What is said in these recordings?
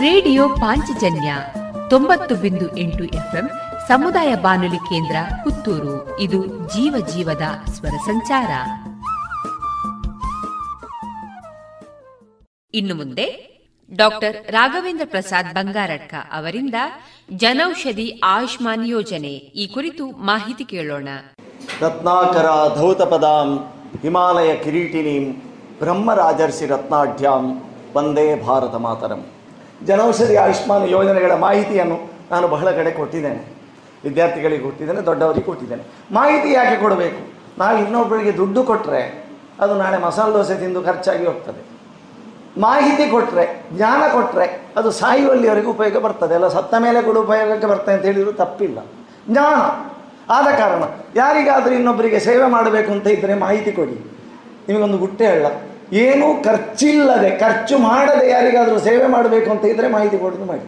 Radio Panchajanya ತೊಂಬತ್ತು ಬಿಂದು ಎಂಟು ಎಫ್ಎಂ ಸಮುದಾಯ ಬಾನುಲಿ ಕೇಂದ್ರ ಪುತ್ತೂರು. ಇದು ಜೀವ ಜೀವದ ಸ್ವರ ಸಂಚಾರ. ಇನ್ನು ಮುಂದೆ ಡಾಕ್ಟರ್ ರಾಘವೇಂದ್ರ ಪ್ರಸಾದ್ ಬಂಗಾರಡ್ಕ ಅವರಿಂದ ಜನೌಷಧಿ ಆಯುಷ್ಮಾನ್ ಯೋಜನೆ ಈ ಕುರಿತು ಮಾಹಿತಿ ಕೇಳೋಣ. ರತ್ನಾಕರ ಧೌತಪದಾಂ ಹಿಮಾಲಯ ಕಿರೀಟಿನಿಂ ಬ್ರಹ್ಮರಾಜರ್ಷಿ ರತ್ನಾಢ್ಯಾಂ ವಂದೇ ಭಾರತ ಮಾತರಂ. ಜನೌಷಧಿ ಆಯುಷ್ಮಾನ್ ಯೋಜನೆಗಳ ಮಾಹಿತಿಯನ್ನು ನಾನು ಬಹಳ ಕಡೆ ಕೊಟ್ಟಿದ್ದೇನೆ. ವಿದ್ಯಾರ್ಥಿಗಳಿಗೆ ಕೊಟ್ಟಿದ್ದೇನೆ, ದೊಡ್ಡವರಿಗೆ ಕೊಟ್ಟಿದ್ದೇನೆ. ಮಾಹಿತಿ ಯಾಕೆ ಕೊಡಬೇಕು. ನಾವು ಇನ್ನೊಬ್ಬರಿಗೆ ದುಡ್ಡು ಕೊಟ್ಟರೆ ಅದು ನಾಳೆ ಮಸಾಲೆ ದೋಸೆ ತಿಂದು ಖರ್ಚಾಗಿ ಹೋಗ್ತದೆ. ಮಾಹಿತಿ ಕೊಟ್ಟರೆ ಜ್ಞಾನ ಕೊಟ್ಟರೆ ಅದು ಸಾಯುವಲ್ಲಿವರೆಗೂ ಉಪಯೋಗ ಬರ್ತದೆ. ಅಲ್ಲ, ಸತ್ತ ಮೇಲೆ ಕೂಡ ಉಪಯೋಗಕ್ಕೆ ಬರ್ತದೆ ಅಂತ ಹೇಳಿದ್ರು ತಪ್ಪಿಲ್ಲ. ಜ್ಞಾನ ಆದ ಕಾರಣ ಯಾರಿಗಾದರೂ ಇನ್ನೊಬ್ಬರಿಗೆ ಸೇವೆ ಮಾಡಬೇಕು ಅಂತ ಇದ್ದರೆ ಮಾಹಿತಿ ಕೊಡಿ. ನಿಮಗೊಂದು ಗುಟ್ಟೆ ಹೇಳ ಏನೂ ಖರ್ಚಿಲ್ಲದೆ, ಖರ್ಚು ಮಾಡದೆ ಯಾರಿಗಾದರೂ ಸೇವೆ ಮಾಡಬೇಕು ಅಂತ ಇದ್ದರೆ ಮಾಹಿತಿ ಕೊಡೋದು ಮಾಡಿ.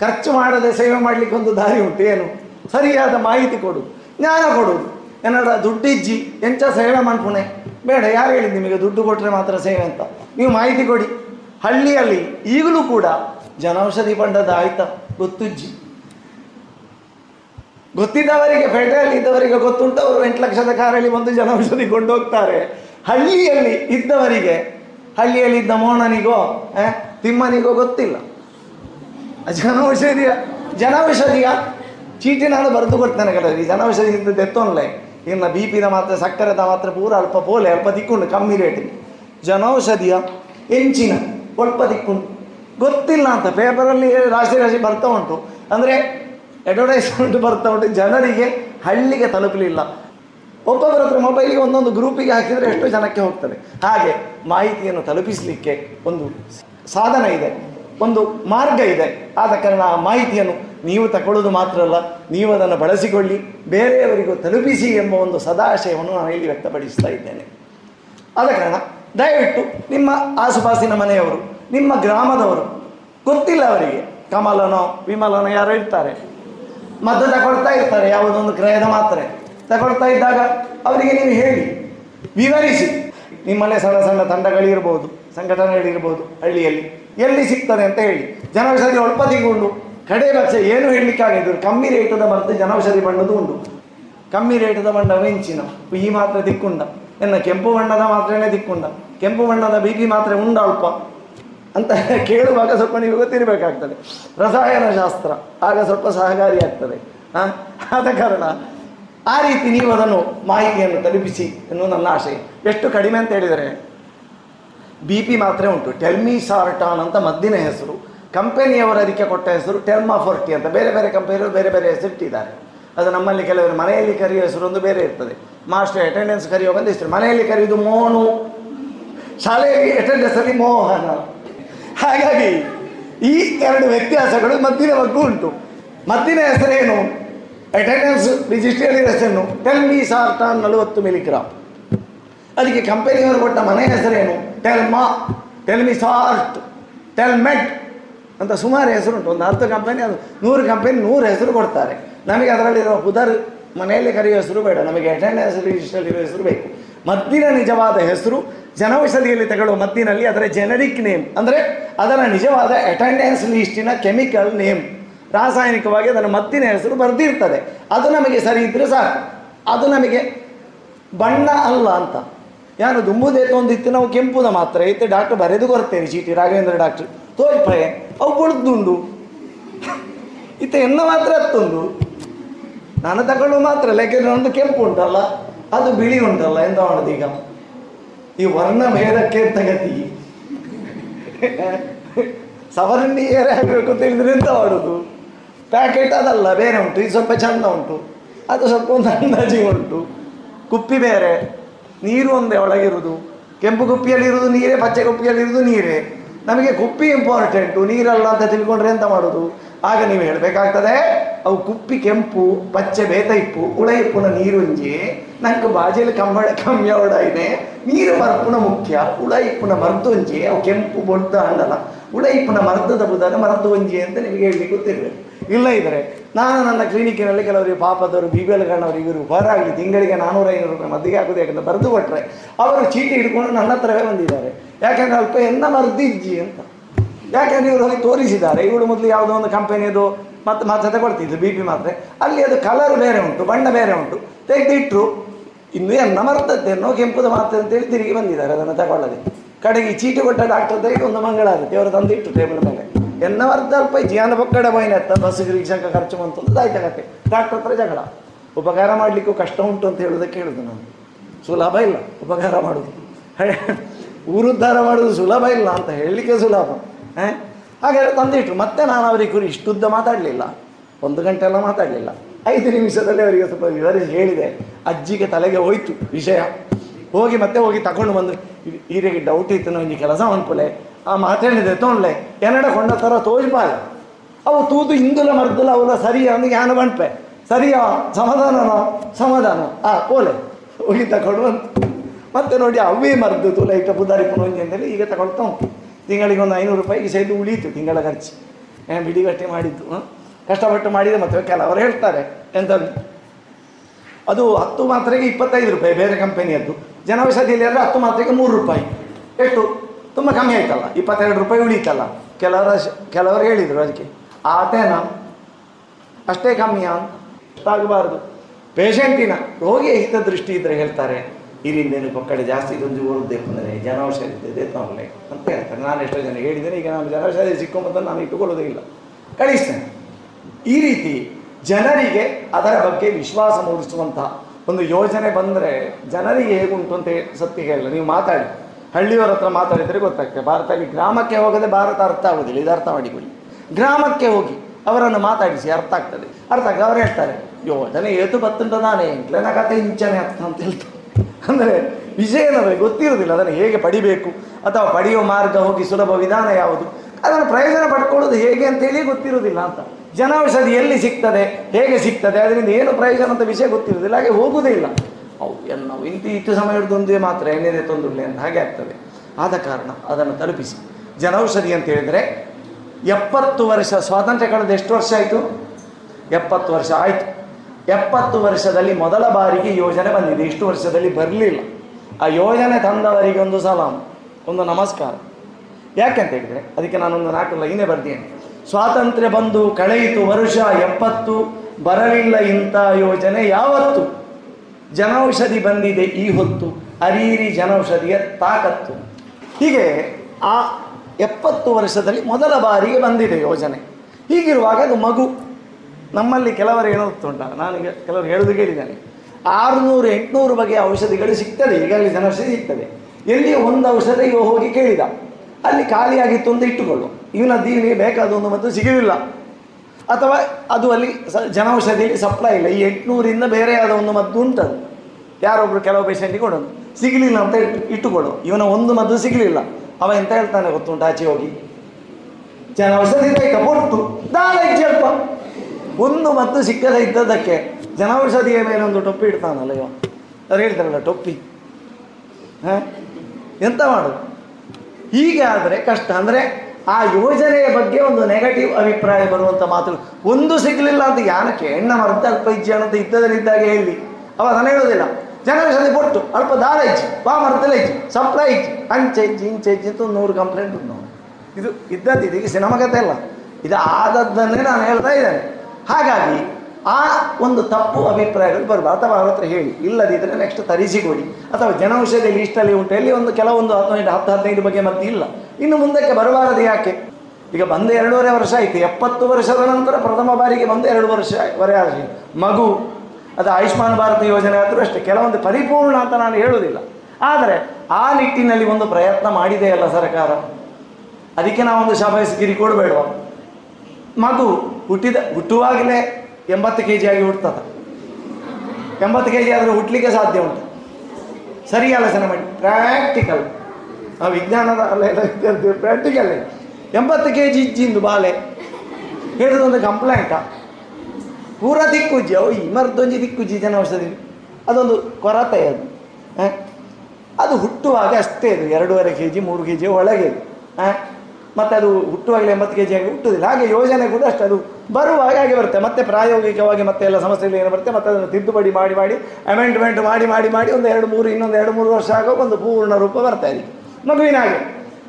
ಖರ್ಚು ಮಾಡದೆ ಸೇವೆ ಮಾಡಲಿಕ್ಕೆ ಒಂದು ದಾರಿ ಉಂಟು, ಏನು? ಸರಿಯಾದ ಮಾಹಿತಿ ಕೊಡು, ಜ್ಞಾನ ಕೊಡು. ಏನಾರ ದುಡ್ಡಿಜ್ಜಿ ಎಂಚ ಸೇವೆ ಮಾಡ್ಕೊಣೆ ಬೇಡ, ಯಾರು ಹೇಳಿದ್ದು ನಿಮಗೆ ದುಡ್ಡು ಕೊಟ್ಟರೆ ಮಾತ್ರ ಸೇವೆ ಅಂತ? ನೀವು ಮಾಹಿತಿ ಕೊಡಿ. ಹಳ್ಳಿಯಲ್ಲಿ ಈಗಲೂ ಕೂಡ ಜನೌಷಧಿ ಪಂಡದ ಆಯ್ತಾ, ಗೊತ್ತುಜ್ಜಿ. ಗೊತ್ತಿದ್ದವರಿಗೆ ಪೇಟೆಯಲ್ಲಿ ಇದ್ದವರಿಗೆ ಗೊತ್ತುಂಟು, ಅವರು ಎಂಟು ಲಕ್ಷದ ಕಾರಲ್ಲಿ ಬಂದು ಜನೌಷಧಿ ಕೊಂಡೋಗ್ತಾರೆ. ಹಳ್ಳಿಯಲ್ಲಿ ಇದ್ದವರಿಗೆ, ಹಳ್ಳಿಯಲ್ಲಿ ಇದ್ದ ಮೋಹನನಿಗೋ ತಿಮ್ಮನಿಗೋ ಗೊತ್ತಿಲ್ಲ. ಜನೌಷಧಿಯ ಜನೌಷಧಿಯ ಚೀಟಿ ನಾನು ಬರೆದು ಕೊಡ್ತೇನೆ ಕಡೆ ಜನೌಷಧಿ ಇಂದ ಎತ್ತೋನ್ಲೆ ಇನ್ನು ಬಿ ಪಿದ ಮಾತ್ರ ಸಕ್ಕರೆದ ಮಾತ್ರ ಪೂರ ಅಲ್ಪ ಪೋಲೆ, ಅಲ್ಪ ದಿಕ್ಕುಂಡು ಕಮ್ಮಿ ರೇಟಿಗೆ ಜನೌಷಧಿಯ ಎಂಚಿನ ಸ್ವಲ್ಪ ತಿಕ್ಕೊಂಡು ಗೊತ್ತಿಲ್ಲ ಅಂತ ಪೇಪರಲ್ಲಿ ರಾಶಿ ರಾಶಿ ಬರ್ತಾ ಉಂಟು. ಅಂದರೆ ಅಡ್ವರ್ಟೈಸ್ಮೆಂಟ್ ಬರ್ತಾ ಉಂಟು. ಜನರಿಗೆ ಹಳ್ಳಿಗೆ ತಲುಪಲಿಲ್ಲ. ಒಬ್ಬೊಬ್ಬರ ಹತ್ರ ಮೊಬೈಲಿಗೆ ಒಂದೊಂದು ಗ್ರೂಪಿಗೆ ಹಾಕಿದರೆ ಎಷ್ಟು ಜನಕ್ಕೆ ಹೋಗ್ತದೆ. ಹಾಗೆ ಮಾಹಿತಿಯನ್ನು ತಲುಪಿಸಲಿಕ್ಕೆ ಒಂದು ಸಾಧನ ಇದೆ, ಒಂದು ಮಾರ್ಗ ಇದೆ. ಆದ ಕಾರಣ ಆ ಮಾಹಿತಿಯನ್ನು ನೀವು ತಗೊಳ್ಳೋದು ಮಾತ್ರ ಅಲ್ಲ, ನೀವು ಅದನ್ನು ಬಳಸಿಕೊಳ್ಳಿ, ಬೇರೆಯವರಿಗೂ ತಲುಪಿಸಿ ಎಂಬ ಒಂದು ಸದಾಶಯವನ್ನು ನಾನು ಇಲ್ಲಿ ವ್ಯಕ್ತಪಡಿಸ್ತಾ ಇದ್ದೇನೆ. ಆದ ಕಾರಣ ದಯವಿಟ್ಟು ನಿಮ್ಮ ಆಸುಪಾಸಿನ ಮನೆಯವರು, ನಿಮ್ಮ ಗ್ರಾಮದವರು, ಗೊತ್ತಿಲ್ಲ ಅವರಿಗೆ, ಕಮಲನೋ ವಿಮಲನೋ ಯಾರೋ ಇರ್ತಾರೆ. ಮದ್ದು ತಗೊಳ್ತಾ ಇರ್ತಾರೆ ಯಾವುದೊಂದು ಕ್ರಯದ ಮಾತ್ರೆ. ತಗೊಳ್ತಾ ಇದ್ದಾಗ ಅವರಿಗೆ ನೀವು ಹೇಳಿ, ವಿವರಿಸಿ. ನಿಮ್ಮಲ್ಲೇ ಸಣ್ಣ ಸಣ್ಣ ತಂಡಗಳಿರ್ಬೋದು ಸಂಘಟನೆಗಳಿರ್ಬೋದು ಹಳ್ಳಿಯಲ್ಲಿ. ಎಲ್ಲಿ ಸಿಗ್ತದೆ ಅಂತ ಹೇಳಿ. ಜನೌಷಧಿ ಒಳಪದಿಗೊಂಡು ಕಡೆ ಪಕ್ಷ ಏನು ಹೇಳಲಿಕ್ಕಾಗಿದ್ದು ಕಮ್ಮಿ ರೇಟದ ಮದ್ದು ಜನೌಷಧಿ ಬಣ್ಣದು ಉಂಟು. ಕಮ್ಮಿ ರೇಟದ ಬಣ್ಣ ವೆಂಚಿನ ಈ ಮಾತ್ರ ದಿಕ್ಕುಂಡ, ಎನ್ನ ಕೆಂಪು ಬಣ್ಣದ ಮಾತ್ರನೇ ದಿಕ್ಕುಂಡ, ಕೆಂಪು ಬಣ್ಣದ ಬಿ ಮಾತ್ರ ಉಂಡ ಅಲ್ಪ ಅಂತ ಕೇಳುವಾಗ ಸ್ವಲ್ಪ ನೀವು ಗೊತ್ತಿರಬೇಕಾಗ್ತದೆ. ರಸಾಯನ ಶಾಸ್ತ್ರ, ಆಗ ಸ್ವಲ್ಪ ಸಹಕಾರಿ ಆಗ್ತದೆ ಆದ ಕಾರಣ ಆ ರೀತಿ ನೀವು ಅದನ್ನು ಮಾಹಿತಿಯನ್ನು ತಲುಪಿಸಿ ಎನ್ನುವ ನನ್ನ ಆಶೆ ಎಷ್ಟು ಕಡಿಮೆ ಅಂತ ಹೇಳಿದರೆ ಬಿ ಪಿ ಮಾತ್ರ ಉಂಟು. ಟೆಲ್ಮಿ ಸಾರ್ಟಾನ್ ಅಂತ ಮದ್ದಿನ ಹೆಸರು. ಕಂಪನಿಯವರು ಅದಕ್ಕೆ ಕೊಟ್ಟ ಹೆಸರು ಟೆಲ್ಮಾ ಫೋರ್ಟಿ ಅಂತ. ಬೇರೆ ಬೇರೆ ಕಂಪನಿಯವರು ಬೇರೆ ಬೇರೆ ಹೆಸರು ಇಟ್ಟಿದ್ದಾರೆ. ಅದು ನಮ್ಮಲ್ಲಿ ಕೆಲವರು ಮನೆಯಲ್ಲಿ ಕರೆಯುವ ಹೆಸರು ಒಂದು ಬೇರೆ ಇರ್ತದೆ. ಮಾಸ್ಟರ್ ಅಟೆಂಡೆನ್ಸ್ ಕರೆಯುವಾಗ ಹೆಸರು. ಮನೆಯಲ್ಲಿ ಕರೆಯುವುದು ಮೋನು. ಶಾಲೆಯಲ್ಲಿ ಅಟೆಂಡೆನ್ಸಲ್ಲಿ ಮೋಹನ. ಹಾಗಾಗಿ ಈ ಎರಡು ವ್ಯತ್ಯಾಸಗಳು ಮದ್ದಿನ ಬಗ್ಗೂ ಉಂಟು. ಮದ್ದಿನ ಹೆಸರೇನು? ಅಟೆಂಡೆನ್ಸ್ ರಿಜಿಸ್ಟ್ರಿಯಲ್ಲಿ ಹೆಸರೇನು ಟೆಲ್ ಮೀ ಸಾರ್ಟಾನ್ ನಲವತ್ತು ಮಿಲಿಗ್ರಾಮ್ ಅದಕ್ಕೆ ಕಂಪನಿಯವರು ಕೊಟ್ಟ ಮನೆ ಹೆಸರೇನು? ಟೆಲ್ ಮಾ ಟೆಲ್ ಮಿ ಸಾರ್ಟ್ ಟೆಲ್ ಮೆಟ್ ಅಂತ ಸುಮಾರು ಹೆಸರುಂಟು ಒಂದು ಹತ್ತು ಕಂಪನಿ ಅದು. ನೂರು ಕಂಪನಿ ನೂರು ಹೆಸರು ಕೊಡ್ತಾರೆ. ನಮಗೆ ಅದರಲ್ಲಿರುವ ಪುದರ್ ಮನೆಯಲ್ಲಿ ಕರೆಯುವ ಹೆಸರು ಬೇಡ. ನಮಗೆ ಅಟೆಂಡೆನ್ಸ್ ರಿಜಿಸ್ಟ್ರಲ್ಲಿರುವ ಹೆಸರು ಬೇಕು. ಮದ್ದಿನ ನಿಜವಾದ ಹೆಸರು, ಜನೌಷಧಿಯಲ್ಲಿ ತಗೊಳ್ಳುವ ಮದ್ದಿನಲ್ಲಿ ಅದರ ಜೆನರಿಕ್ ನೇಮ್ ಅಂದರೆ ಅದರ ನಿಜವಾದ ಅಟೆಂಡೆನ್ಸ್ ಲಿಸ್ಟಿನ ಕೆಮಿಕಲ್ ನೇಮ್ ರಾಸಾಯನಿಕವಾಗಿ ಅದನ್ನು ಮತ್ತಿನ ಹೆಸರು ಬರೆದಿರ್ತದೆ. ಅದು ನಮಗೆ ಸರಿ ಇದ್ದರೆ ಸಾಕು. ಅದು ನಮಗೆ ಬಣ್ಣ ಅಲ್ಲ ಅಂತ. ಯಾರು ದುಂಬುದೇತು ತೊಂದಿತ್ತು ಇತ್ತು ನಾವು ಕೆಂಪುದ ಮಾತ್ರ ಐತೆ, ಡಾಕ್ಟರ್ ಬರೆದು ಕೊಡ್ತೇನೆ ಚೀಟಿ ರಾಘವೇಂದ್ರ ಡಾಕ್ಟರ್. ತೋಲ್ಪೆ ಅವು ಬುಡ್ದುಂಡು. ಇತ್ತ ಎನ್ನ ಮಾತ್ರ ಹತ್ತೊಂದು ನಾನು ತಗೊಂಡು ಮಾತ್ರ ಯಾಕೆಂದ್ರೆ ಒಂದು ಕೆಂಪು ಉಂಟಲ್ಲ ಅದು ಬಿಳಿ ಉಂಟಲ್ಲ ಎಂತ ಮಾಡೋದು ಈಗ? ಈ ವರ್ಣ ಭೇದಕ್ಕೆ ತಗತಿ ಸವರ್ಣೀಯರೇ ಆಗಬೇಕು ಅಂತ ಹೇಳಿದ್ರೆ ಎಂತ ಮಾಡೋದು? ಪ್ಯಾಕೆಟ್ ಅದಲ್ಲ, ಬೇರೆ ಉಂಟು, ಇದು ಸ್ವಲ್ಪ ಚಂದ ಉಂಟು. ಅದು ಸ್ವಲ್ಪ ಒಂದು ಅಂದಾಜಿ ಉಂಟು. ಕುಪ್ಪಿ ಬೇರೆ, ನೀರು ಒಂದೇ ಒಳಗಿರುವುದು. ಕೆಂಪು ಕುಪ್ಪಿಯಲ್ಲಿರುವುದು ನೀರೇ, ಪಚ್ಚೆ ಕುಪ್ಪಿಯಲ್ಲಿರುವುದು ನೀರೇ. ನಮಗೆ ಕುಪ್ಪಿ ಇಂಪಾರ್ಟೆಂಟು ನೀರಲ್ಲ ಅಂತ ತಿಳ್ಕೊಂಡ್ರೆ ಎಂತ ಮಾಡೋದು ಆಗ ನೀವು ಹೇಳಬೇಕಾಗ್ತದೆ, ಅವು ಕುಪ್ಪಿ, ಕೆಂಪು, ಪಚ್ಚೆ, ಬೇತ ಇಪ್ಪು ಉಳ ಇಪ್ಪುನ ನೀರುಂಜಿ ನಂಗೆ ಬಾಜಿಯಲ್ಲಿ ಕಂಬಳ ಕಮ್ಮಿ ಅವಡಾಯಿನೆ ನೀರು ಮರ್ಪುನ ಮುಖ್ಯ ಉಳ ಇಪ್ಪುನ ಮರ್ದೊಂಜಿ ಅವು ಕೆಂಪು ಅಂಡಲ್ಲ ಉಳ ಇಪ್ಪುನ ಮರ್ದದ ಬುಧನ ಮರ್ದು ಒಂಜಿ ಅಂತ ನಿಮಗೆ ಹೇಳಲಿಕ್ಕೆ ಗೊತ್ತಿರಬೇಕು. ಇಲ್ಲ ಇದ್ರೆ ನಾನು ನನ್ನ ಕ್ಲಿನಿಕ್ಕಿನಲ್ಲಿ ಕೆಲವರಿಗೆ ಪಾಪದವರು ಬಿ ಬಿ ಕಾರಣವರಿಗೆ ಇವರು ಹೊರಾಗಲಿ ತಿಂಗಳಿಗೆ ನಾನ್ನೂರ ಐನೂರು ರೂಪಾಯಿ ಮದ್ದಿಗೆ ಹಾಕೋದು ಯಾಕಂದ್ರೆ ಬರೆದು ಕೊಟ್ಟರೆ ಅವರು ಚೀಟಿ ಹಿಡ್ಕೊಂಡು ನನ್ನ ಹತ್ರವೇ ಬಂದಿದ್ದಾರೆ. ಯಾಕಂದ್ರೆ ಅಲ್ಪ ಎನ್ನ ಮರ್ದಿಜ್ಜಿ ಅಂತ. ಯಾಕಂದ್ರೆ ಇವರು ಹೋಗಿ ತೋರಿಸಿದ್ದಾರೆ. ಇವರು ಮೊದಲು ಯಾವುದೋ ಒಂದು ಕಂಪನಿಯದು ಮತ್ತೆ ಮಾತ್ರ ತಗೊಳ್ತಿದ್ದು ಬಿ ಪಿ ಮಾತ್ರೆ. ಅಲ್ಲಿ ಅದು ಕಲರ್ ಬೇರೆ ಉಂಟು, ಬಣ್ಣ ಬೇರೆ ಉಂಟು. ತೆಗೆದಿಟ್ಟರು ಇನ್ನು ಎನ್ನ ಮರ್ತದ್ದೇನೋ ಕೆಂಪುದ ಮಾತ್ರೆ ಅಂತೇಳಿ ತಿರುಗಿ ಬಂದಿದ್ದಾರೆ, ಅದನ್ನು ತಗೊಳ್ಳದೆ. ಕಡೆಗೆ ಚೀಟಿ ಕೊಟ್ಟ ಡಾಕ್ಟರ್ ತೆಗೆದು ಒಂದು ಮಂಗಳಾರತಿ, ಅವರು ತಂದಿಟ್ಟು ಟೇಬಲ್ ಮೇಲೆ. ಎನ್ನ ಅರ್ಧ ಅಲ್ಪ ಜೀವನ ಮೈನ ಎತ್ತ ಬಸ್ಸಿಗೆ ರಿಕ್ಷಾಕ ಖರ್ಚು ಬಂತು ದಾಯ್ತಗತ್ತೆ ಡಾಕ್ಟರ್ ಹತ್ರ ಜಗಳ. ಉಪಕಾರ ಮಾಡಲಿಕ್ಕೂ ಕಷ್ಟ ಉಂಟು ಅಂತ ಹೇಳೋದಕ್ಕೆ ಹೇಳುದು ನಾನು. ಸುಲಭ ಇಲ್ಲ, ಉಪಕಾರ ಮಾಡೋದು ಊರುದ್ಧಾರ ಮಾಡೋದು ಸುಲಭ ಇಲ್ಲ ಅಂತ ಹೇಳಲಿಕ್ಕೆ ಸುಲಭ. ಹಾಗೆ ಹಾಗಾದ್ರೆ ತಂದಿಟ್ರು. ಮತ್ತೆ ನಾನು ಅವರಿಗೆ ಕುರಿ ಇಷ್ಟುದ್ದ ಮಾತಾಡಲಿಲ್ಲ. ಒಂದು ಗಂಟೆ ಎಲ್ಲ ಮಾತಾಡಲಿಲ್ಲ. ಐದು ನಿಮಿಷದಲ್ಲಿ ಅವರಿಗೆ ಸ್ವಲ್ಪ ವಿವರಿಸಿ ಹೇಳಿದೆ. ಅಜ್ಜಿಗೆ ತಲೆಗೆ ಹೋಯ್ತು ವಿಷಯ. ಹೋಗಿ ಮತ್ತೆ ಹೋಗಿ ತಗೊಂಡು ಬಂದು ಈರಿಗೆ ಡೌಟ್ ಇತ್ತು ನನಗೆ ಕೆಲಸ ಅನ್ಪುಲೆ ಆ ಮಾತಾಡಿದೆ ತೊಂಡ್ಲೆ ಎನ್ನಡ ಕೊಂಡ ಥರ ತೋಜ್ಬಾಲ ಅವು ತೂದು ಇಂದುಲ ಮರ್ದಲ್ಲ ಅವಲ ಸರಿಯ ಅಂದ್ರೆ ಯಾನು ಬಂಟ್ಪೆ ಸರಿಯಾ ಸಮಾಧಾನನೋ, ಸಮಾಧಾನ. ಆ, ಓಲೆ, ಹೋಗಿ ತಗೊಂಡು ಮತ್ತೆ ನೋಡಿ ಅವೇ ಮರ್ದು ತುಲ ಇಟ್ಟ ಬುಧಾರಿ ಪುನೊಂಜಿ ಅಂತೇಳಿ ಈಗ ತಗೊಳ್ತಾ ಉಂಟು ತಿಂಗಳಿಗೆ ಒಂದು ಐನೂರು ರೂಪಾಯಿಗೆ ಸೈದು ಉಳೀತು ತಿಂಗಳ ಖರ್ಚು. ಏನು ಬಿಡಿಗಟ್ಟೆ ಮಾಡಿದ್ದು? ಕಷ್ಟಪಟ್ಟು ಮಾಡಿದೆ ಮತ್ತೆ ಕೆಲವರು ಹೇಳ್ತಾರೆ ಎಂತ ಅದು ಹತ್ತು ಮಾತ್ರೆಗೆ ಇಪ್ಪತ್ತೈದು ರೂಪಾಯಿ, ಬೇರೆ ಕಂಪನಿಯದ್ದು. ಜನೌಷಧಿಯಲ್ಲಿ ಅಂದರೆ ಹತ್ತು ಮಾತ್ರೆಗೆ ಮೂರು ರೂಪಾಯಿ. ಎಷ್ಟು? ತುಂಬ ಕಮ್ಮಿ ಆಯ್ತಲ್ಲ, ಇಪ್ಪತ್ತೆರಡು ರೂಪಾಯಿ ಉಳೀತಲ್ಲ. ಕೆಲವರ ಕೆಲವರು ಹೇಳಿದರು ಅದಕ್ಕೆ. ಆತೇನ? ಅಷ್ಟೇ ಕಮ್ಮಿಯ? ಅಂತ ಆಗಬಾರ್ದು ಪೇಷಂಟಿನ ರೋಗಿಯ ಹಿತದೃಷ್ಟಿ ಇದ್ದರೆ ಹೇಳ್ತಾರೆ ಇರಿಂದೇನು ಪಕ್ಕಡೆ ಜಾಸ್ತಿ ಇದೊಂದು ಓದಬೇಕು ಅಂದರೆ ಜನೌಷಧಿ ಇದೆ ತಗೊಳ್ಳೆ ಅಂತ ಹೇಳ್ತಾರೆ. ನಾನು ಎಷ್ಟೋ ಜನ ಹೇಳಿದ್ದೇನೆ, ಈಗ ನಾನು ಜನೌಷಧಿ ಸಿಕ್ಕೊಂಬಂದು ನಾನು ಇಟ್ಟುಕೊಳ್ಳೋದಿಲ್ಲ ಕಳಿಸ್ತೇನೆ. ಈ ರೀತಿ ಜನರಿಗೆ ಅದರ ಬಗ್ಗೆ ವಿಶ್ವಾಸ ಮೂಡಿಸುವಂತಹ ಒಂದು ಯೋಜನೆ ಬಂದರೆ ಜನರಿಗೆ ಹೇಗುಂಟು ಅಂತ ಸತ್ಯ ಹೇಳಲ್ಲ. ನೀವು ಮಾತಾಡಿ. ಹಳ್ಳಿಯವರ ಹತ್ರ ಮಾತಾಡಿದರೆ ಗೊತ್ತಾಗ್ತದೆ. ಭಾರತದಲ್ಲಿ ಗ್ರಾಮಕ್ಕೆ ಹೋಗದೆ ಭಾರತ ಅರ್ಥ ಆಗುವುದಿಲ್ಲ. ಇದು ಅರ್ಥ ಮಾಡಿಕೊಳ್ಳಿ. ಗ್ರಾಮಕ್ಕೆ ಹೋಗಿ ಅವರನ್ನು ಮಾತಾಡಿಸಿ ಅರ್ಥ ಆಗ್ತದೆ. ಅರ್ಥ ಆಗ್ತದೆ. ಅವರು ಹೇಳ್ತಾರೆ ಯೋಜನೆ ಏತು ಬತ್ತುಂಟ ನಾನೇ. ಎಂಟ್ಲೆನ ಕತೆ ಇಂಚನೆ ಅರ್ಥ ಅಂತ ಹೇಳ್ತಾರೆ. ಅಂದರೆ ವಿಷಯ ನಮಗೆ ಗೊತ್ತಿರೋದಿಲ್ಲ ಅದನ್ನು ಹೇಗೆ ಪಡಿಬೇಕು? ಅಥವಾ ಪಡೆಯುವ ಮಾರ್ಗ ಹೋಗಿ ಸುಲಭ ವಿಧಾನ ಯಾವುದು? ಅದನ್ನು ಪ್ರಯೋಜನ ಪಡ್ಕೊಳ್ಳೋದು ಹೇಗೆ ಅಂತೇಳಿ ಗೊತ್ತಿರೋದಿಲ್ಲ ಅಂತ. ಜನೌಷಧಿ ಎಲ್ಲಿ ಸಿಗ್ತದೆ, ಹೇಗೆ ಸಿಗ್ತದೆ, ಅದರಿಂದ ಏನು ಪ್ರಯೋಜನ ಅಂತ ವಿಷಯ ಗೊತ್ತಿರೋದಿಲ್ಲ ಹಾಗೆ ಹೋಗುವುದೇ ಇಲ್ಲ. ಏನು ನಾವು ಇಂತಿ ಸಮಯ ಹಿಡಿದೊಂದೇ ಮಾತ್ರ ಏನೇನೇ ತೊಂದರೆ ಅಂತ ಹಾಗೆ ಆಗ್ತದೆ ಆದ ಕಾರಣ ಅದನ್ನು ತಲುಪಿಸಿ. ಜನೌಷಧಿ ಅಂತ ಹೇಳಿದರೆ ಎಪ್ಪತ್ತು ವರ್ಷ ಸ್ವಾತಂತ್ರ್ಯ ಕಳೆದ ಎಷ್ಟು ವರ್ಷ ಆಯಿತು? ಎಪ್ಪತ್ತು ವರ್ಷ ಆಯಿತು. ಎಪ್ಪತ್ತು ವರ್ಷದಲ್ಲಿ ಮೊದಲ ಬಾರಿಗೆ ಯೋಜನೆ ಬಂದಿದೆ. ಇಷ್ಟು ವರ್ಷದಲ್ಲಿ ಬರಲಿಲ್ಲ. ಆ ಯೋಜನೆ ತಂದವರಿಗೆ ಒಂದು ಸಲಾಮ್ ಒಂದು ನಮಸ್ಕಾರ. ಯಾಕೆಂತ ಹೇಳಿದರೆ, ಅದಕ್ಕೆ ನಾನೊಂದು ನಾಲ್ಕು ಲೈನೇ ಬರ್ತೀನಿ. ಸ್ವಾತಂತ್ರ್ಯ ಬಂದು ಕಳೆಯಿತು. ವರ್ಷ ಎಪ್ಪತ್ತು ಬರಲಿಲ್ಲ ಇಂಥ ಯೋಜನೆ ಯಾವತ್ತು? ಜನೌಷಧಿ ಬಂದಿದೆ ಈ ಹೊತ್ತು. ಅರೀರಿ ಜನೌಷಧಿಯ ತಾಕತ್ತು. ಹೀಗೆ ಆ ಎಪ್ಪತ್ತು ವರ್ಷದಲ್ಲಿ ಮೊದಲ ಬಾರಿಗೆ ಬಂದಿದೆ ಯೋಜನೆ. ಹೀಗಿರುವಾಗ ಅದು ಮಗು. ನಮ್ಮಲ್ಲಿ ಕೆಲವರು ಹೇಳುತ್ತುಂಟ ನಾನು ಕೆಲವರು ಹೇಳೋದು ಕೇಳಿದ್ದೇನೆ. ಆರುನೂರು, ಎಂಟುನೂರು ಬಗೆಯ ಔಷಧಿಗಳು ಸಿಗ್ತದೆ. ಈಗಾಗಲೇ ಜನೌಷಧಿ ಸಿಗ್ತದೆ. ಎಲ್ಲಿ ಒಂದು ಔಷಧ ಇವ ಹೋಗಿ ಕೇಳಿದ. ಅಲ್ಲಿ ಖಾಲಿಯಾಗಿತ್ತು ಅಂತ ಇಟ್ಟುಕೊಳ್ಳು. ಇವನಿಗೆ ಬೇಕಾದ ಒಂದು ಮದ್ದು ಸಿಗಲಿಲ್ಲ ಅಥವಾ ಅದು ಅಲ್ಲಿ ಸ ಜನೌಷಧಿಯಲ್ಲಿ ಸಪ್ಲೈ ಇಲ್ಲ. ಈ ಎಂಟುನೂರಿಂದ ಆದ ಒಂದು ಮದ್ದು ಉಂಟದು. ಯಾರೊಬ್ರು ಕೆಲವು ಪೇಷಂಟಿಗೆ ಕೊಡೋದು. ಸಿಗಲಿಲ್ಲ ಅಂತ ಇಟ್ಟು ಇಟ್ಟುಕೊಡು. ಇವನ ಒಂದು ಮದ್ದು ಸಿಗಲಿಲ್ಲ. ಅವ ಎಂತ ಹೇಳ್ತಾನೆ ಗೊತ್ತುಂಟು? ಆಚೆ ಹೋಗಿ. ಜನೌಷಧಿ ತೈಕ ಕೊಟ್ಟು. ದಾಳ ಸ್ವಲ್ಪ ಒಂದು ಮದ್ದು ಸಿಕ್ಕದೇ ಇದ್ದದಕ್ಕೆ ಜನೌಷಧಿಯ ಮೇಲೆ ಒಂದು ಟೊಪ್ಪಿ ಇಡ್ತಾನಲ್ಲ ಇವ. ಅವ್ರು ಹೇಳ್ತಾರಲ್ಲ, ಟೊಪ್ಪಿ. ಹಾಂ? ಎಂತ ಮಾಡೋದು? ಹೀಗೆ ಆದರೆ ಕಷ್ಟ. ಅಂದರೆ ಆ ಯೋಜನೆಯ ಬಗ್ಗೆ ಒಂದು ನೆಗೆಟಿವ್ ಅಭಿಪ್ರಾಯ ಬರುವಂಥ ಮಾತು. ಒಂದು ಸಿಗಲಿಲ್ಲ ಅಂತ ಯಾನಕ್ಕೆ ಹೆಣ್ಣ ಮರ್ದ ಅಲ್ಪ ಇಜ್ಜಿ ಅಂತ ಇದ್ದದಲ್ಲಿದ್ದಾಗ ಹೇಳಿ. ಅವಾಗ ನಾನು ಹೇಳೋದಿಲ್ಲ ಜನೌಷಧಿ ಕೊಟ್ಟು ಅಲ್ಪ ದಾರ ಇಜ್ಜಿ, ಬಾ ಮರ್ತಲ್ಲ ಇಜ್ಜಿ, ಸಪ್ಲೈ ಇಜ್ಜಿ, ಅಂಚೆ ಇಜ್ಜಿ, ಇಂಚೆ ಇಜ್ಜಿ ಅಂತ ನೂರು ಕಂಪ್ಲೇಂಟ್ ಉಂಟು ನಾವು ಇದು ಇದ್ದದ್ದು ಇದೀಗ ಸಿನಿಮಾ ಕಥೆ ಅಲ್ಲ. ಇದು ಆದದ್ದನ್ನೇ ನಾನು ಹೇಳ್ತಾ ಇದ್ದೇನೆ. ಹಾಗಾಗಿ ಆ ಒಂದು ತಪ್ಪು ಅಭಿಪ್ರಾಯಗಳು ಬರಬಾರ್ದು ಅಥವಾ ಅವ್ರ ಹತ್ರ ಹೇಳಿ. ಇಲ್ಲದಿದ್ದರೆ ನೆಕ್ಸ್ಟ್ ತರಿಸಿಕೊಡಿ ಅಥವಾ ಜನೌಷಧಿ ಲೀಸ್ಟಲ್ಲಿ ಉಂಟು. ಎಲ್ಲಿ ಒಂದು ಕೆಲವೊಂದು ಹದಿನೈದು, ಹತ್ತು, ಹದಿನೈದು ಬಗ್ಗೆ ಮತ್ತೆ ಇಲ್ಲ. ಇನ್ನು ಮುಂದಕ್ಕೆ ಬರಬಾರದು ಯಾಕೆ? ಈಗ ಬಂದು ಎರಡೂವರೆ ವರ್ಷ ಆಯಿತು. ಎಪ್ಪತ್ತು ವರ್ಷದ ನಂತರ ಪ್ರಥಮ ಬಾರಿಗೆ ಬಂದು ಎರಡು ವರ್ಷ ವರೆ ಆಗಿ. ಮಗು, ಅದು ಆಯುಷ್ಮಾನ್ ಭಾರತ ಯೋಜನೆ ಆದರೂ ಅಷ್ಟೇ. ಕೆಲವೊಂದು ಪರಿಪೂರ್ಣ ಅಂತ ನಾನು ಹೇಳುವುದಿಲ್ಲ. ಆದರೆ ಆ ನಿಟ್ಟಿನಲ್ಲಿ ಒಂದು ಪ್ರಯತ್ನ ಮಾಡಿದೆ ಅಲ್ಲ ಸರ್ಕಾರ. ಅದಕ್ಕೆ ನಾವೊಂದು ಶಾಬಾಯಿಸ್ಗಿರಿ ಕೊಡಬೇಡ ಮಗು ಹುಟ್ಟಿದ, ಹುಟ್ಟುವಾಗಲೇ ಎಂಬತ್ತು ಕೆ ಜಿ ಆಗಿ ಹುಟ್ಟುತ್ತದೆ ಎಂಬತ್ತು ಕೆ ಜಿ ಆದರೆ ಹುಟ್ಟಲಿಕ್ಕೆ ಸಾಧ್ಯ ಉಂಟು. ಸರಿ ಆಲೋಚನೆ ಮಾಡಿ. ಪ್ರಾಕ್ಟಿಕಲ್ ಆ ವಿಜ್ಞಾನದ ಅಲ್ಲ ಎಲ್ಲ ವಿದ್ಯಾರ್ಥಿ ಪ್ರಾಕ್ಟಿಕಲ್ ಎಂಬತ್ತು ಕೆ ಜಿ ಇಜ್ಜಿಂದು ಬಾಲೆ ಹೇಳಿದೊಂದು ಕಂಪ್ಲೇಂಟ ಪೂರ ದಿಕ್ಕುಜ್ಜಿ ಅವು ಈ ಮರದೊಂಜಿ ದಿಕ್ಕುಜ್ಜಿ ಜನ ಔಷಧಿ ಅದೊಂದು ಕೊರತೆ ಅದು? ಅದು ಹುಟ್ಟುವಾಗ ಅಷ್ಟೇ ಅದು. ಎರಡೂವರೆ ಕೆ ಜಿ ಮೂರು ಕೆ ಜಿ ಒಳಗೆ. ಹ? ಮತ್ತು ಅದು ಹುಟ್ಟುವಾಗಲೇ ಎಂಬತ್ತು ಕೆ ಜಿ ಆಗಿ ಹುಟ್ಟುದಿಲ್ಲ ಹಾಗೆ ಯೋಜನೆ ಕೂಡ ಅಷ್ಟು. ಅದು ಬರುವಾಗ ಹಾಗೆ ಬರುತ್ತೆ. ಮತ್ತೆ ಪ್ರಾಯೋಗಿಕವಾಗಿ ಮತ್ತೆ ಎಲ್ಲ ಸಮಸ್ಯೆಗಳು ಏನು ಬರುತ್ತೆ, ಮತ್ತೆ ಅದನ್ನು ತಿದ್ದುಪಡಿ ಮಾಡಿ ಮಾಡಿ ಅಮೆಂಡ್ಮೆಂಟ್ ಮಾಡಿ ಮಾಡಿ ಮಾಡಿ ಒಂದು ಎರಡು ಮೂರು, ಇನ್ನೊಂದು ಎರಡು ಮೂರು ವರ್ಷ ಆಗೋ ಒಂದು ಪೂರ್ಣ ರೂಪ ಬರ್ತಾ ಇದೆ. ಮಗುವಿನ ಹಾಗೆ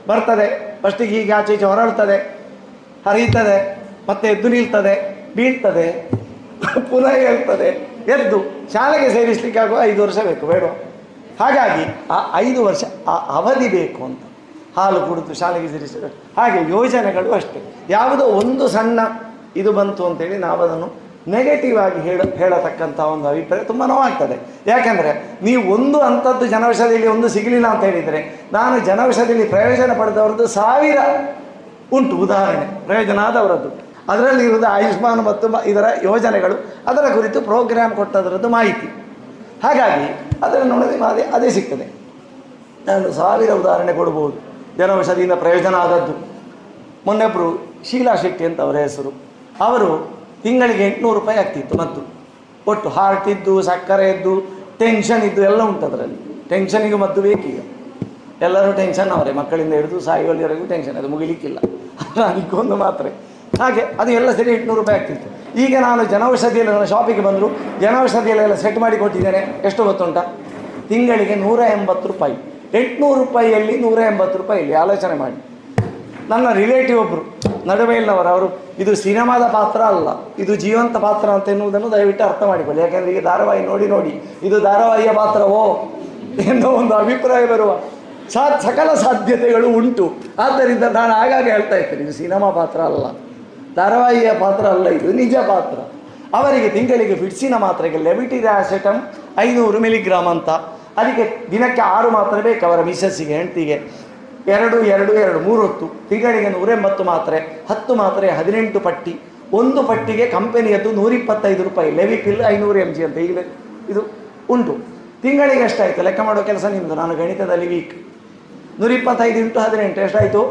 ಬರ್ತದೆ. ಫಸ್ಟಿಗೆ ಹೀಗೆ ಆಚೆ ಈಚೆ ಹೊರಡ್ತದೆ ಹರಿಯುತ್ತದೆ ಮತ್ತೆ ಎದ್ದು ನಿಲ್ತದೆ, ಬೀಳ್ತದೆ, ಪುನಃ ಹೇಳ್ತದೆ, ಎದ್ದು ಶಾಲೆಗೆ ಸೇರಿಸ್ಲಿಕ್ಕೆ ಆಗುವ ಐದು ವರ್ಷ ಬೇಕು, ಬೇಡ. ಹಾಗಾಗಿ ಆ ಐದು ವರ್ಷ ಆ ಅವಧಿ ಬೇಕು ಅಂತ. ಹಾಲು ಕುಡಿದು ಶಾಲೆಗೆ ಸೇರಿಸಿದ ಹಾಗೆ ಯೋಜನೆಗಳು ಅಷ್ಟೇ. ಯಾವುದೋ ಒಂದು ಸಣ್ಣ ಇದು ಬಂತು ಅಂತೇಳಿ ನಾವು ಅದನ್ನು ನೆಗೆಟಿವ್ ಆಗಿ ಹೇಳ ಹೇಳತಕ್ಕಂಥ ಒಂದು ಅಭಿಪ್ರಾಯ ತುಂಬ ನೋವಾಗ್ತದೆ. ಯಾಕೆಂದರೆ ನೀವು ಒಂದು ಅಂಥದ್ದು ಜನೌಷಧಿಯಲ್ಲಿ ಒಂದು ಸಿಗಲಿಲ್ಲ ಅಂತ ಹೇಳಿದರೆ ನಾನು ಜನೌಷಧಿಯಲ್ಲಿ ಪ್ರಯೋಜನ ಪಡೆದವರದ್ದು ಸಾವಿರ ಉಂಟು. ಉದಾಹರಣೆ, ಪ್ರಯೋಜನ ಆದವರದ್ದು. ಅದರಲ್ಲಿ ಇರುವುದು ಆಯುಷ್ಮಾನ್ ಮತ್ತು ಇದರ ಯೋಜನೆಗಳು. ಅದರ ಕುರಿತು ಪ್ರೋಗ್ರಾಮ್ ಕೊಟ್ಟದರದ್ದು ಮಾಹಿತಿ. ಹಾಗಾಗಿ ಅದನ್ನು ನೋಡಿದ್ರೆ ಅದೇ ಅದೇ ಸಿಗ್ತದೆ. ನಾನು ಸಾವಿರ ಉದಾಹರಣೆ ಕೊಡ್ಬೋದು. ಜನೌಷಧಿಯಿಂದ ಪ್ರಯೋಜನ ಆದದ್ದು. ಮೊನ್ನೊಬ್ಬರು ಶೀಲಾ ಶೆಟ್ಟಿ ಅಂತ ಅವರ ಹೆಸರು. ಅವರು ತಿಂಗಳಿಗೆ ಎಂಟುನೂರು ರೂಪಾಯಿ ಆಗ್ತಿತ್ತು ಮತ್ತು ಒಟ್ಟು ಹಾರ್ಟ್ ಇದ್ದು, ಸಕ್ಕರೆ ಇದ್ದು ಟೆನ್ಷನ್ ಇದ್ದು ಎಲ್ಲ ಉಂಟು ಅದರಲ್ಲಿ. ಟೆನ್ಷನಿಗೆ ಮದ್ದು ಬೇಕೀಗ. ಎಲ್ಲರೂ ಟೆನ್ಷನ್ ಅವರೇ. ಮಕ್ಕಳಿಂದ ಹಿಡಿದು ಸಾಯುವಲ್ಲಿವರೆಗೂ ಟೆನ್ಷನ್ ಅದು ಮುಗಿಲಿಕ್ಕಿಲ್ಲ. ಅದಕ್ಕೊಂದು ಮಾತ್ರ. ಹಾಗೆ ಅದು ಎಲ್ಲ ಸರಿ ಎಂಟುನೂರು ರೂಪಾಯಿ ಆಗ್ತಿತ್ತು. ಈಗ ನಾನು ಜನೌಷಧಿಯಲ್ಲಿ ನನ್ನ ಶಾಪಿಗೆ ಬಂದರು. ಜನೌಷಧಿಯಲ್ಲೆಲ್ಲ ಸೆಟ್ ಮಾಡಿ ಕೊಟ್ಟಿದ್ದೇನೆ. ಎಷ್ಟು ಗೊತ್ತುಂಟ? ತಿಂಗಳಿಗೆ ನೂರ ಎಂಬತ್ತು ರೂಪಾಯಿ. ಎಂಟುನೂರು ರೂಪಾಯಿಯಲ್ಲಿ ನೂರ ಎಂಬತ್ತು ರೂಪಾಯಿಯಲ್ಲಿ ಆಲೋಚನೆ ಮಾಡಿ. ನನ್ನ ರಿಲೇಟಿವ್ ಒಬ್ಬರು ನಡುವೆಯಿಲ್ಲವರು, ಅವರು, ಇದು ಸಿನಿಮಾದ ಪಾತ್ರ ಅಲ್ಲ, ಇದು ಜೀವಂತ ಪಾತ್ರ ಅಂತ ಎನ್ನುವುದನ್ನು ದಯವಿಟ್ಟು ಅರ್ಥ ಮಾಡಿಕೊಳ್ಳಿ, ಯಾಕೆಂದರೆ ಈಗ ಧಾರಾವಾಹಿ ನೋಡಿ ನೋಡಿ, ಇದು ಧಾರಾವಾಹಿಯ ಪಾತ್ರವೋ ಎನ್ನುವ ಒಂದು ಅಭಿಪ್ರಾಯ ಬರುವ ಸಾ ಸಕಲ ಸಾಧ್ಯತೆಗಳು ಉಂಟು. ಆದ್ದರಿಂದ ನಾನು ಆಗಾಗ ಹೇಳ್ತಾ ಇರ್ತೇನೆ, ಇದು ಸಿನಿಮಾ ಪಾತ್ರ ಅಲ್ಲ, ಧಾರಾವಾಹಿಯ ಪಾತ್ರ ಅಲ್ಲ, ಇದು ನಿಜ ಪಾತ್ರ. ಅವರಿಗೆ ತಿಂಗಳಿಗೆ ಫಿಟ್ಸಿನ ಮಾತ್ರೆಗೆ ಲೆಬಿಟಿರಾಸೆಟಮ್ ಐನೂರು ಮಿಲಿಗ್ರಾಮ್ ಅಂತ ಅದಕ್ಕೆ ದಿನಕ್ಕೆ ಆರು ಮಾತ್ರೆ ಬೇಕು ಅವರ ಮಿಸಸ್ಸಿಗೆ ಹೆಂಡತಿಗೆ. ಎರಡು ಎರಡು ಎರಡು, ಮೂರು ಹೊತ್ತು. ತಿಂಗಳಿಗೆ ನೂರೆಂಬತ್ತು ಮಾತ್ರೆ, ಹತ್ತು ಮಾತ್ರೆ, ಹದಿನೆಂಟು ಪಟ್ಟಿ. ಒಂದು ಪಟ್ಟಿಗೆ ಕಂಪನಿಯದ್ದು ನೂರಿಪ್ಪತ್ತೈದು ರೂಪಾಯಿ. ಲೆವಿ ಪಿಲ್ ಐನೂರು ಎಂ ಜಿ ಅಂತ ಈಗಲೇ ಇದು ಉಂಟು. ತಿಂಗಳಿಗೆ ಎಷ್ಟಾಯಿತು ಲೆಕ್ಕ ಮಾಡೋ ಕೆಲಸ ನಿಮ್ಮದು ನಾನು ಗಣಿತದಲ್ಲಿ ವೀಕ್ ನೂರಿಪ್ಪತ್ತೈದು ಇಂಟು ಹದಿನೆಂಟು. ಎಷ್ಟಾಯಿತು?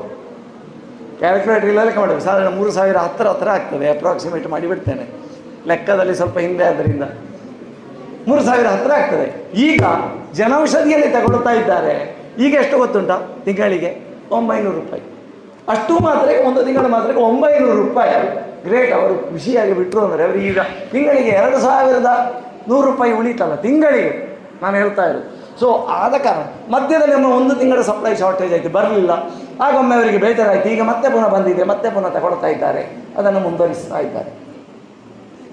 ಕ್ಯಾಲ್ಕುಲೇಟರ್ ಇಲ್ಲ, ಲೆಕ್ಕ ಮಾಡಬೇಕು ಸಾಧಾರಣ ಮೂರು ಸಾವಿರ ಹತ್ತರ ಹತ್ರ ಆಗ್ತದೆ. ಅಪ್ರಾಕ್ಸಿಮೇಟ್ ಮಾಡಿಬಿಡ್ತೇನೆ ಲೆಕ್ಕದಲ್ಲಿ ಸ್ವಲ್ಪ ಹಿಂದೆ ಆದ್ದರಿಂದ ಮೂರು ಸಾವಿರ ಹತ್ರ ಆಗ್ತದೆ. ಈಗ ಜನೌಷಧಿಯಲ್ಲಿ ತಗೊಳ್ತಾ ಇದ್ದಾರೆ. ಈಗ ಎಷ್ಟು ಗೊತ್ತುಂಟ? ತಿಂಗಳಿಗೆ ಒಂಬೈನೂರು ರೂಪಾಯಿ. ಅಷ್ಟು ಮಾತ್ರ, ಒಂದು ತಿಂಗಳ ಮಾತ್ರ ಒಂಬೈನೂರು ರೂಪಾಯಿ. ಗ್ರೇಟ್, ಅವರು ಖುಷಿಯಾಗಿ ಬಿಟ್ಟರು ಅಂದರೆ ಅವರು ಈಗ ತಿಂಗಳಿಗೆ ಎರಡು ಸಾವಿರದ ನೂರು ರೂಪಾಯಿ ಉಳಿತಲ್ಲ, ತಿಂಗಳಿಗೆ ನಾನು ಹೇಳ್ತಾ ಇರೋದು. ಸೊ ಆದ ಕಾರಣ ಮಧ್ಯದಲ್ಲಿ ಒಮ್ಮೆ ಒಂದು ತಿಂಗಳ ಸಪ್ಲೈ ಶಾರ್ಟೇಜ್ ಆಯಿತು, ಬರಲಿಲ್ಲ. ಆಗೊಮ್ಮೆ ಅವರಿಗೆ ಬೇಜಾರಾಯಿತು ಈಗ ಮತ್ತೆ ಪುನಃ ಬಂದಿದೆ, ಮತ್ತೆ ಪುನಃ ತಗೊಳ್ತಾ ಇದ್ದಾರೆ. ಅದನ್ನು ಮುಂದುವರಿಸ್ತಾ ಇದ್ದಾರೆ.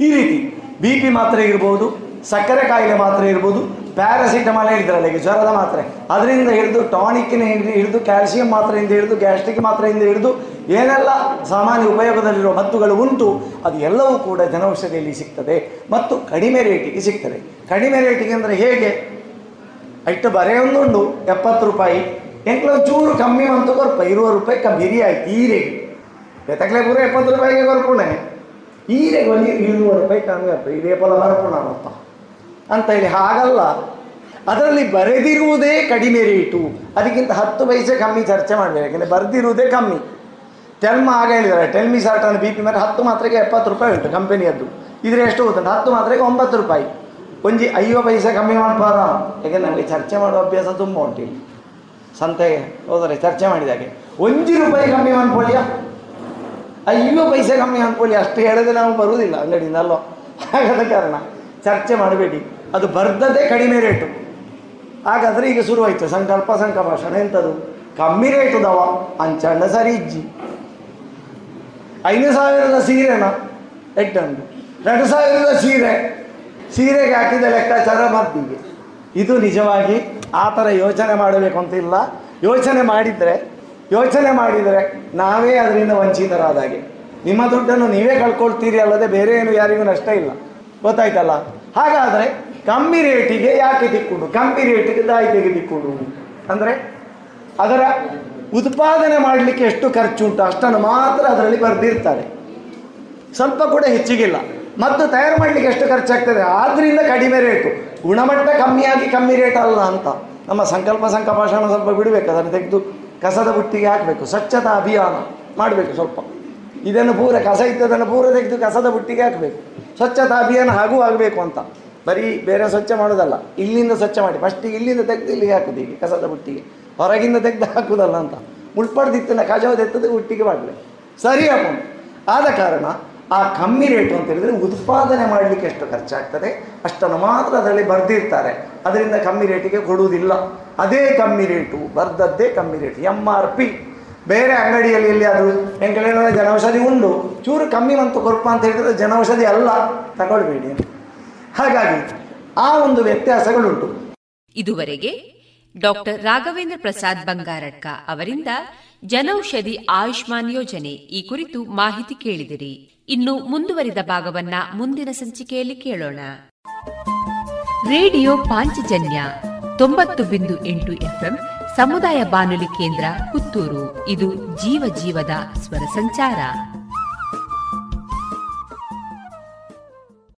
ಈ ರೀತಿ ಬಿ ಪಿ ಮಾತ್ರೆ ಇರ್ಬೋದು ಸಕ್ಕರೆ ಕಾಯಿಲೆ ಮಾತ್ರ ಇರ್ಬೋದು ಪ್ಯಾರಾಸಿಟಮಾಲ್ ಹೇಳಿದ್ರಲ್ಲ ಈಗ ಜ್ವರದ ಮಾತ್ರೆ. ಅದರಿಂದ ಹಿಡಿದು ಟಾನಿಕ್ಕಿನ ಹಿಡಿದು ಹಿಡಿದು ಕ್ಯಾಲ್ಸಿಯಂ ಮಾತ್ರೆಯಿಂದ ಹಿಡಿದು ಗ್ಯಾಸ್ಟ್ರಿಕ್ ಮಾತ್ರೆಯಿಂದ ಹಿಡಿದು, ಏನೆಲ್ಲ ಸಾಮಾನ್ಯ ಉಪಯೋಗದಲ್ಲಿರುವ ಮದ್ದುಗಳು ಉಂಟು, ಅದು ಎಲ್ಲವೂ ಕೂಡ ಜನೌಷಧಿಯಲ್ಲಿ ಸಿಗ್ತದೆ ಮತ್ತು ಕಡಿಮೆ ರೇಟಿಗೆ ಸಿಗ್ತದೆ. ಕಡಿಮೆ ರೇಟಿಗೆ ಅಂದರೆ ಹೇಗೆ? ಅಷ್ಟು ಬರೆಯೊಂದುಂಡು ಎಪ್ಪತ್ತು ರೂಪಾಯಿ. ಎಂಕ್ಲ ಚೂರು ಕಮ್ಮಿ ಅಂತ ಕೊರಪ ಇರುವ ರೂಪಾಯಿ ಕಮ್ಮಿ ಹಿರಿಯ ಆಯ್ತು ರೇಟ್ ಎತ್ತಕ್ಲೆ ಪೂರ ಎಪ್ಪತ್ತು ರೂಪಾಯಿಗೆ ಕೊರ್ಪುಣೆ. ರೇಗ ಒಂದು ಇರುವ ರೂಪಾಯಿ ಕಮ್ಮಿ ಇದೇ ಪಲ ಅಂತ ಹೇಳಿ ಹಾಗಲ್ಲ. ಅದರಲ್ಲಿ ಬರೆದಿರುವುದೇ ಕಡಿಮೆ ರೇಟು. ಅದಕ್ಕಿಂತ ಹತ್ತು ಪೈಸೆ ಕಮ್ಮಿ ಚರ್ಚೆ ಮಾಡಬೇಕು. ಯಾಕೆಂದರೆ ಬರೆದಿರುವುದೇ ಕಮ್ಮಿ. ಟೆಲ್ಮ ಆಗ ಹೇಳಿದ್ದಾರೆ ಟೆಲ್ಮಿ ಅನ್ನು ಬಿ ಪಿ ಮೇಲೆ ಹತ್ತು ಮಾತ್ರೆಗೆ ಎಪ್ಪತ್ತು ರೂಪಾಯಿ ಉಂಟು ಕಂಪೆನಿಯದ್ದು ಇದ್ರೆ ಎಷ್ಟು ಹೋಗುತ್ತೆ ಹತ್ತು ಮಾತ್ರೆಗೆ ಒಂಬತ್ತು ರೂಪಾಯಿ. ಒಂಜಿ ಐವ ಪೈಸೆ ಕಮ್ಮಿ ಮಾಡ್ಬಾರ ಯಾಕೆ ನಮಗೆ ಚರ್ಚೆ ಮಾಡುವ ಅಭ್ಯಾಸ ತುಂಬ ಉಂಟು ಇಲ್ಲಿ. ಸಂತೆಗೆ ಹೋದರೆ ಚರ್ಚೆ ಮಾಡಿದಾಗೆ ಒಂಜಿ ರೂಪಾಯಿ ಕಮ್ಮಿ ಮಾಡ್ಕೊಳ್ಳಿಯ ಐವ ಪೈಸೆ ಕಮ್ಮಿ ಮಾಡ್ಕೊಳ್ಳಿ ಅಷ್ಟು ಹೇಳಿದ್ರೆ ನಾವು ಬರುವುದಿಲ್ಲ ಅಂಗಡಿಯಿಂದ ಅಲ್ಲೋ ಹಾಗಾದ ಕಾರಣ. ಚರ್ಚೆ ಮಾಡಬೇಡಿ. ಅದು ಬರ್ದದೇ ಕಡಿಮೆ ರೇಟು. ಹಾಗಾದರೆ ಈಗ ಶುರುವಾಯಿತು. ಸಂಕಲ್ಪ ಸಂಕಭಾಷಣ ಎಂಥದ್ದು ಕಮ್ಮಿ ರೇಟು ದವ. ಅಂಚಣ್ಣ ಸರಿ ಇಜ್ಜಿ. ಐದು ಸಾವಿರದ ಸೀರೆನ ಎಟ್ಟಂಡು ಎರಡು ಸಾವಿರದ ಸೀರೆ. ಸೀರೆಗೆ ಹಾಕಿದ ಲೆಕ್ಕಾಚಾರ ಮದ್ದಿಗೆ. ಇದು ನಿಜವಾಗಿ ಆ ಥರ ಯೋಚನೆ ಮಾಡಬೇಕು ಅಂತಿಲ್ಲ ಯೋಚನೆ ಮಾಡಿದರೆ ಯೋಚನೆ ಮಾಡಿದರೆ ನಾವೇ ಅದರಿಂದ ವಂಚಿತರಾದ ಹಾಗೆ ನಿಮ್ಮ ದುಡ್ಡನ್ನು ನೀವೇ ಕಳ್ಕೊಳ್ತೀರಿ ಅಲ್ಲದೆ ಬೇರೆ ಏನು ಯಾರಿಗೂ ನಷ್ಟ ಇಲ್ಲ. ಗೊತ್ತಾಯ್ತಲ್ಲ? ಹಾಗಾದರೆ ಕಮ್ಮಿ ರೇಟಿಗೆ ಯಾಕೆ ತಿಕ್ಕೊಡು ಕಮ್ಮಿ ರೇಟಿಗೆ ದಾಯಿ ತೆಗೆದಿಕ್ಕೊಡು ಅಂದರೆ ಅದರ ಉತ್ಪಾದನೆ ಮಾಡಲಿಕ್ಕೆ ಎಷ್ಟು ಖರ್ಚು ಉಂಟು? ಅಷ್ಟನ್ನು ಮಾತ್ರ ಅದರಲ್ಲಿ ಬರೆದಿರ್ತಾರೆ. ಸ್ವಲ್ಪ ಕೂಡ ಹೆಚ್ಚಿಗಿಲ್ಲ. ಮತ್ತು ತಯಾರು ಮಾಡಲಿಕ್ಕೆ ಎಷ್ಟು ಖರ್ಚಾಗ್ತದೆ? ಆದ್ದರಿಂದ ಕಡಿಮೆ ರೇಟು. ಗುಣಮಟ್ಟ ಕಮ್ಮಿಯಾಗಿ ಕಮ್ಮಿ ರೇಟ್ ಅಲ್ಲ ಅಂತ. ನಮ್ಮ ಸಂಕಲ್ಪ ಸಂಕಪಾಷಣ ಸ್ವಲ್ಪ ಬಿಡಬೇಕು. ಅದನ್ನು ತೆಗೆದು ಕಸದ ಬುಟ್ಟಿಗೆ ಹಾಕಬೇಕು. ಸ್ವಚ್ಛತಾ ಅಭಿಯಾನ ಮಾಡಬೇಕು ಸ್ವಲ್ಪ. ಇದನ್ನು ಪೂರ ಕಸ ಇದ್ದದನ್ನು ಪೂರ ತೆಗೆದು ಕಸದ ಬುಟ್ಟಿಗೆ ಹಾಕಬೇಕು. ಸ್ವಚ್ಛತಾ ಅಭಿಯಾನ ಹಾಗೂ ಆಗಬೇಕು ಅಂತ. ಬರೀ ಬೇರೆ ಸ್ವಚ್ಛ ಮಾಡೋದಲ್ಲ, ಇಲ್ಲಿಂದ ಸ್ವಚ್ಛ ಮಾಡಿ ಫಸ್ಟಿಗೆ ಇಲ್ಲಿಂದ ತೆಗೆದು ಇಲ್ಲಿಗೆ ಹಾಕೋದು ಈಗ ಕಸದ ಬುಟ್ಟಿಗೆ. ಹೊರಗಿಂದ ತೆಗೆದು ಹಾಕೋದಲ್ಲ ಅಂತ. ಮುಳ್ಪಡ್ದಿತ್ತನ ಎತ್ತದೆ ಹುಟ್ಟಿಗೆ ಮಾಡಲಿ. ಸರಿ ಅಪ್ಪ. ಆದ ಕಾರಣ ಆ ಕಮ್ಮಿ ರೇಟು ಅಂತ ಹೇಳಿದರೆ ಉತ್ಪಾದನೆ ಮಾಡಲಿಕ್ಕೆ ಎಷ್ಟು ಖರ್ಚಾಗ್ತದೆ, ಅಷ್ಟನ್ನು ಮಾತ್ರ ಅದರಲ್ಲಿ ಬರೆದಿರ್ತಾರೆ. ಅದರಿಂದ ಕಮ್ಮಿ ರೇಟಿಗೆ ಕೊಡುವುದಿಲ್ಲ. ಅದೇ ಕಮ್ಮಿ ರೇಟು, ಬರ್ದದ್ದೇ ಕಮ್ಮಿ ರೇಟ್. ಎಂ ಆರ್ ಪಿ ಬೇರೆ ಅಂಗಡಿಯಲ್ಲಿ ಎಲ್ಲಿ ಅದು ಹೆಂಗಳೇನೋ ಜನೌಷಧಿ ಉಂಡು. ಚೂರು ಕಮ್ಮಿ ಬಂತು ಕೊರಪ ಅಂತ ಹೇಳಿದರೆ ಜನೌಷಧಿ ಅಲ್ಲ. ತಗೊಳ್ಬೇಡಿ ಹಾಗಾಗಿ ಆ ಒಂದು ವ್ಯತ್ಯಾಸಗಳುಂಟು. ಇದುವರೆಗೆ ಡಾಕ್ಟರ್ ರಾಘವೇಂದ್ರ ಪ್ರಸಾದ್ ಬಂಗಾರಡ್ಕ ಅವರಿಂದ ಜನೌಷಧಿ ಆಯುಷ್ಮಾನ್ ಯೋಜನೆ ಈ ಕುರಿತು ಮಾಹಿತಿ ಕೇಳಿದಿರಿ. ಇನ್ನು ಮುಂದುವರಿದ ಭಾಗವನ್ನ ಮುಂದಿನ ಸಂಚಿಕೆಯಲ್ಲಿ ಕೇಳೋಣ. ರೇಡಿಯೋ ಪಾಂಚಜನ್ಯ ತೊಂಬತ್ತು ಬಿಂದು ಎಂಟು ಎಫ್ಎಂ ಸಮುದಾಯ ಬಾನುಲಿ ಕೇಂದ್ರ ಪುತ್ತೂರು. ಇದು ಜೀವ ಜೀವದ ಸ್ವರ ಸಂಚಾರ.